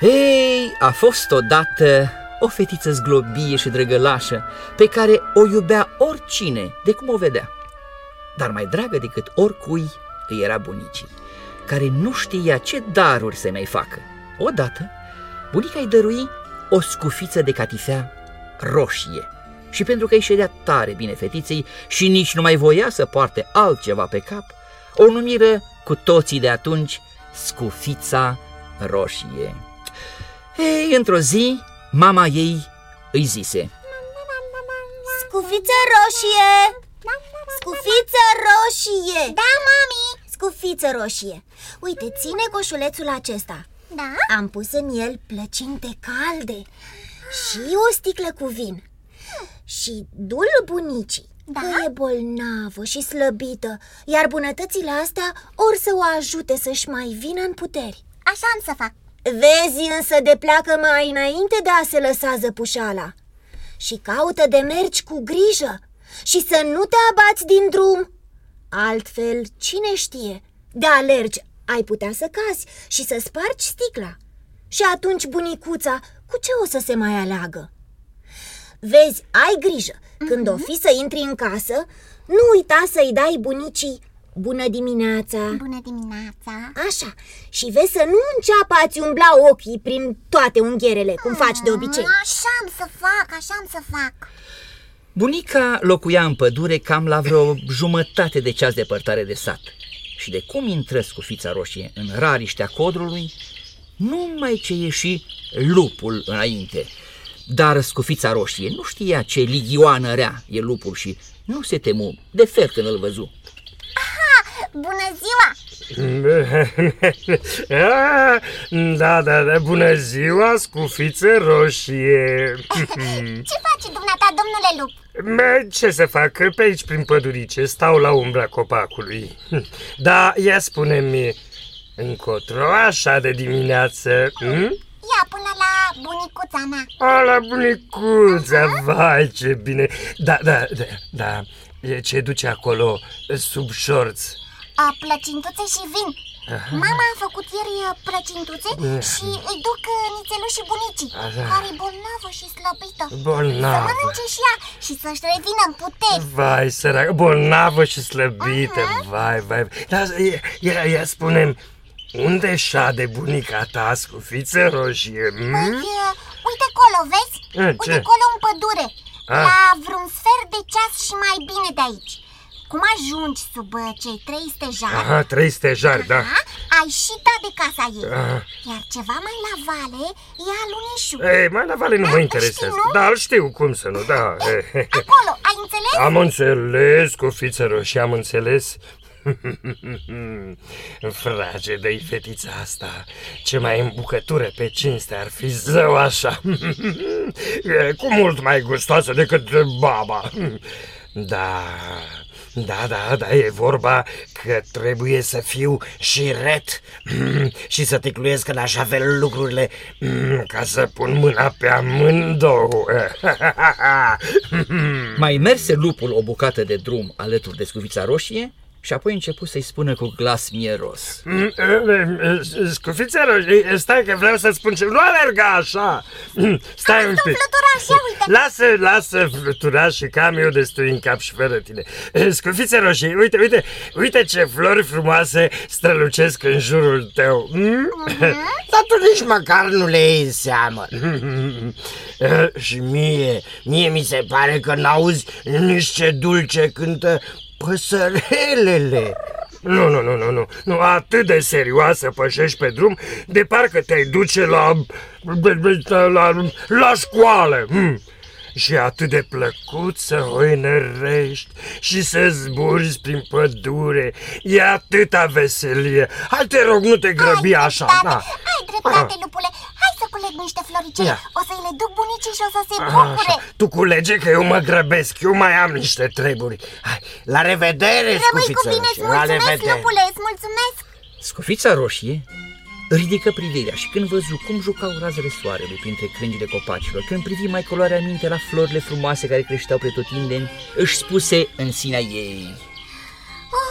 Ei, a fost odată o fetiță zglobie și drăgălașă pe care o iubea oricine de cum o vedea. Dar mai dragă decât oricui îi era bunicii, care nu știa ce daruri să mai facă. Odată, bunica îi dărui o scufiță de catifea roșie și pentru că îi ședea tare bine fetiței și nici nu mai voia să poarte altceva pe cap, o numiră cu toții de atunci scufița roșie. Ei, într-o zi, mama ei îi zise Scufiță roșie! Scufiță roșie! Da, mami! Scufiță roșie! Uite, ține coșulețul acesta Da? Am pus în el plăcinte calde și o sticlă cu vin Și dul bunicii Da? Că e bolnavă și slăbită Iar bunătățile astea or să o ajute să-și mai vină în puteri Așa am să fac Vezi însă de pleacă mai înainte de a se lăsa zăpușala. Și caută de mergi cu grijă Și să nu te abați din drum. Altfel, cine știe, de alergi ai putea să cazi și să spargi sticla. Și atunci bunicuța, cu ce o să se mai aleagă? Vezi, ai grijă, când o fi să intri în casă Nu uita să-i dai bunicii Bună dimineața! Bună dimineața Așa, și vezi să nu înceapă a-ți umbla ochii prin toate unghierele, cum faci de obicei Așa am să fac, așa am să fac Bunica locuia în pădure cam la vreo jumătate de ceas departare de sat și de cum intră scufița roșie în rariștea codrului, numai ce ieși lupul înainte. Dar scufița roșie nu știa ce ligioană rea e lupul și nu se temu de fel când îl văzu. Bună ziua! Ah, da, da, da, bună ziua, scufiță roșie. Ce faci dumneata, domnule lup? Mă, Ce să fac, pe aici prin pădurice, stau la umbra copacului. Da, ia spune-mi, încotro așa de dimineață hm? Ia până la bunicuța mea. A, la bunicuța, vai ce bine. Da, da, da, da, ce duce acolo sub șorț a, Plăcintuțe și vin Mama a făcut ieri uh, plăcintuțe și îi duc uh, nițelușii bunicii Așa. Care e bolnavă și slăbită Să Bolnavă mănânce și ea și să-și revină în puteri Vai, sărac, bolnavă și slăbită, vai, vai. Dar ia, ia, ia spune unde șade bunica ta, scufiță roșie? Păi, hm? uh, uite acolo, vezi? E, uite ce? acolo în pădure Ah. La vreun sfert de ceas și mai bine de aici Cum ajungi sub uh, cei trei stejari Aha, trei stejari, da. Aha, ai și dat de casa ei Aha. Iar ceva mai la vale e alunișul Ei, mai la vale nu Da, mă știi, interesează. nu? Da, îl știu cum să nu, da. Acolo, ai înțeles? Am înțeles, scufiță roșie, am înțeles. Frage de fetița asta Ce mai în bucătură pe cinste ar fi zău așa E Cu mult mai gustoasă decât baba Da, da, da, da, e vorba că trebuie să fiu și ret și să ticluiesc în așa fel lucrurile ca să pun mâna pe amândouă. Mai merse lupul o bucată de drum alături de scufița roșie și apoi început să-i spună cu glas mieros. Mm, Scufița roșie, stai că vreau să spun ce... Nu alerga așa! Mm, Stai un pic. fluturaș, ia uite. Lasă, lasă fluturaș și cam eu destui în cap și fără tine. Scufița roșie, uite, uite, uite ce flori frumoase strălucesc în jurul tău. Mm? Dar tu nici măcar nu le iei în seamă. Și mie, mie mi se pare că n-auzi nici ce dulce cântă păsărelele. Nu, nu, nu, nu, nu, nu, atât de serioasă pășești pe drum, de parcă te-ai duce la, la, la, la școală. Hmm. Și atât de plăcut să hoinărești și să zburi prin pădure. E atâta veselie. Hai te rog, nu te grăbi ai așa. dreptate, Da. ai dreptate, lupule Hai să culeg niște floricele Ia. O să-i le duc bunicii și o să se bucure Așa. Tu culege că eu mă grăbesc, eu mai am niște treburi. Hai, la revedere, Rămâi cu scufiță bine, îți roșie. La mulțumesc, revedere. lupule, îți mulțumesc Scufița roșie ridică privirea și când văzu cum jucau razele soarelui printre crângile copacilor, când privi mai culoarea minte la florile frumoase care creșteau pretutindeni, își spuse în sinea ei.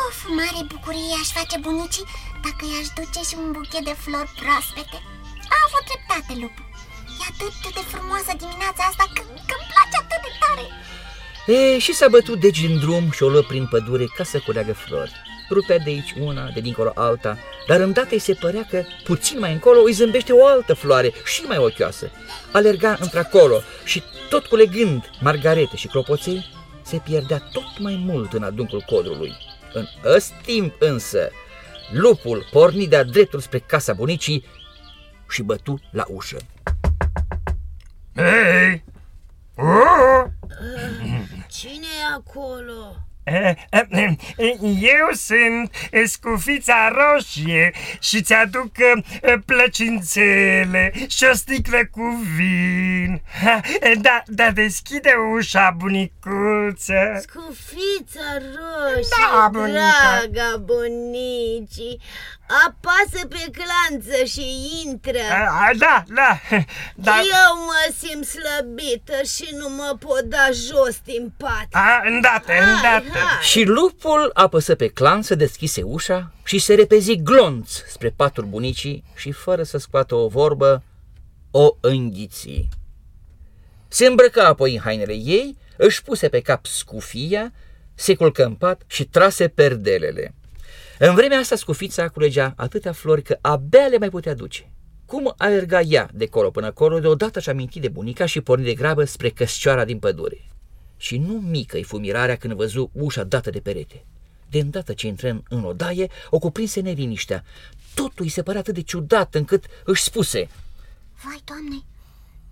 Of, mare bucurie aș face bunicii dacă i-aș duce și un buchet de flori proaspete a avut dreptate, lupu E atât de frumoasă dimineața asta că, că îmi place atât de tare E, și s-a bătut deci în drum și o luă prin pădure ca să culeagă flori. Rupea de aici una, de dincolo alta, dar îndată îi se părea că puțin mai încolo îi zâmbește o altă floare și mai ochioasă. Alerga într-acolo și tot culegând margarete și clopoței, se pierdea tot mai mult în adâncul codrului. În ăst timp însă, lupul porni de-a dreptul spre casa bunicii și bătu la ușă. Hei! Oh! Cine e acolo? Eu sunt scufița roșie și ți-aduc eh, plăcințele și o sticlă cu vin. Da, da, deschide ușa, bunicuță. Scufița roșie, Da, bunica. draga bunicii Apasă pe clanță și intră A, Da, da, da. Eu mă simt slăbită și nu mă pot da jos din pat A, îndată, îndată. hai. Și lupul apăsă pe clan să deschise ușa și se repezi glonț spre patul bunicii și fără să scoată o vorbă, o înghiți. Se îmbrăca apoi în hainele ei, își puse pe cap scufia, se culcă în pat și trase perdelele. În vremea asta scufița culegea atâtea flori că abia le mai putea duce. Cum alerga ea de colo până acolo, deodată și aminti de bunica și porni de grabă spre căscioara din pădure. Și nu mică-i fu mirarea când văzu ușa dată de perete. De îndată ce intră în, în odaie, o cuprinse neliniștea. Totul îi se părea atât de ciudat încât își spuse Vai, doamne,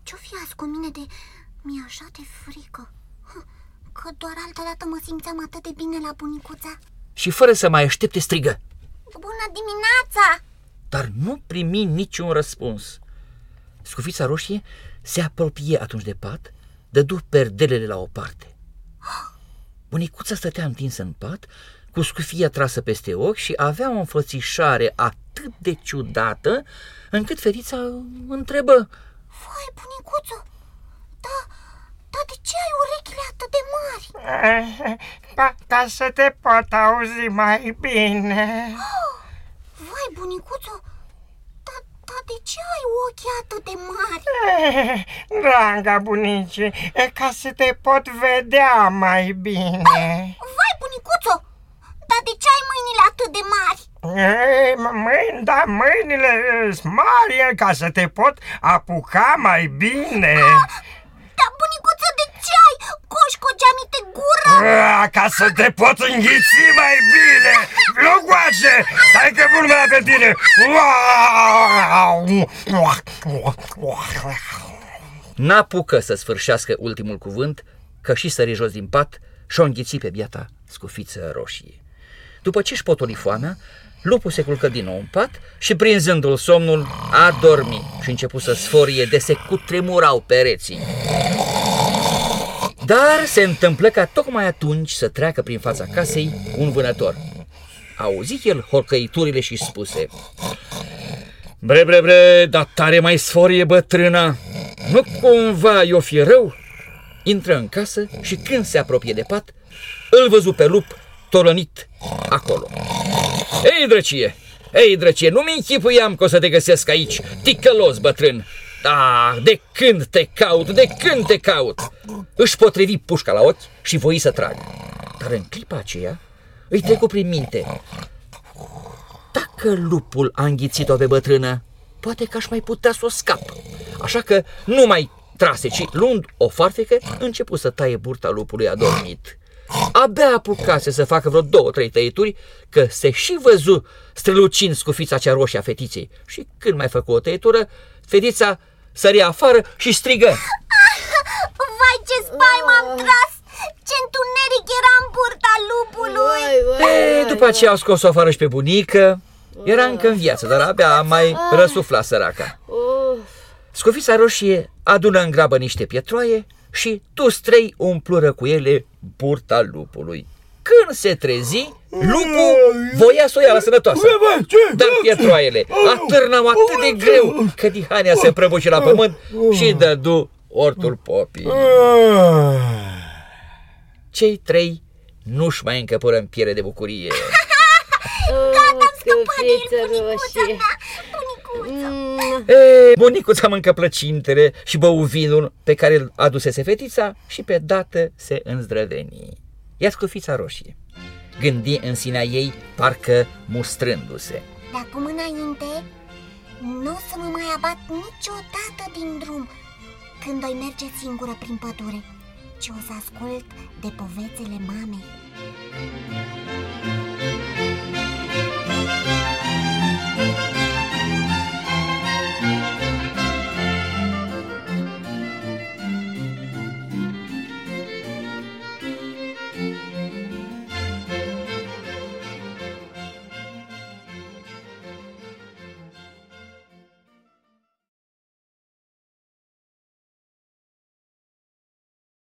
ce-o fi azi cu mine de... Mi-e așa de frică Hă, Că doar altă dată mă simțeam atât de bine la bunicuța și fără să mai aștepte strigă, Bună dimineața! dar nu primi niciun răspuns. Scufița roșie se apropie atunci de pat, dădu perdelele la o parte. Bunicuța stătea întinsă în pat, cu scufia trasă peste ochi și avea o înfățișare atât de ciudată, încât ferița întrebă, Vai, bunicuțu, da, da de ce ai urechile atât de mari? Ca, ca să te pot auzi mai bine. Vai, bunicuțu, da, da de ce ai ochii atât de mari? Eh, Dranga bunici, ca să te pot vedea mai bine. Vai, bunicuțu, dar de ce ai mâinile atât de mari? Ei, m- Mâini, da, mâinile sunt mari ca să te pot apuca mai bine. Dar, bunicuță, de ce ai coșco geamite gură? Ah, Ca să te pot înghiți mai bine. Logoace, stai că bun mai pe tine. N-apucă să sfârșească ultimul cuvânt, că și sări jos din pat și-o înghiți pe biata scufiță roșie. După ce își potoli foamea, lupul se culcă din nou în pat și, prinzându-l somnul, a dormit și început să sforie de se cutremurau pereții. Dar se întâmplă ca tocmai atunci să treacă prin fața casei un vânător. Auzi el horcăiturile și spuse Bre, bre, bre, dar tare mai sforie bătrâna Nu cumva i-o fi rău? Intră în casă și când se apropie de pat Îl văzu pe lup tolănit acolo Ei, drăcie, ei, drăcie, nu-mi închipuiam că o să te găsesc aici Ticălos, bătrân Ah, de când te caut, de când te caut Își potrivi pușca la ochi și voi să tragă Dar în clipa aceea îi trecu prin minte dacă lupul a înghițit-o pe bătrână, poate că aș mai putea să o scap. Așa că nu mai trase, ci luând o farfecă, începu să taie burta lupului adormit. Abia apucase să facă vreo două, trei tăieturi, că se și văzu strălucind scufița cea roșie a fetiței. Și când mai făcu o tăietură, fetița săria afară și strigă. Vai, ce spaimă am tras! Ce întuneric era în burta lupului! Vai, vai, E, după aceea au scos-o afară și pe bunică. Era încă în viață, dar abia mai răsufla săraca. Of, Scofița roșie adună în grabă niște pietroaie și toți trei umplură cu ele burta lupului. Când se trezi, lupul voia să o ia la sănătoasă. Dar pietroaiele atârnau atât de greu că Dihania se prăbuși la pământ și dădu ortul popii. Cei trei nu-și mai încăpură în piere de bucurie. oh, scufiță roșie E, bunicuța mâncă plăcintele și bău vinul pe care îl adusese fetița și pe dată se înzdrăveni. Ia scufița roșie. Gândi în sinea ei, parcă mustrându-se. De acum înainte, nu o să mă mai abat niciodată din drum când voi merge singură prin pădure, ci o să ascult de povețele mamei.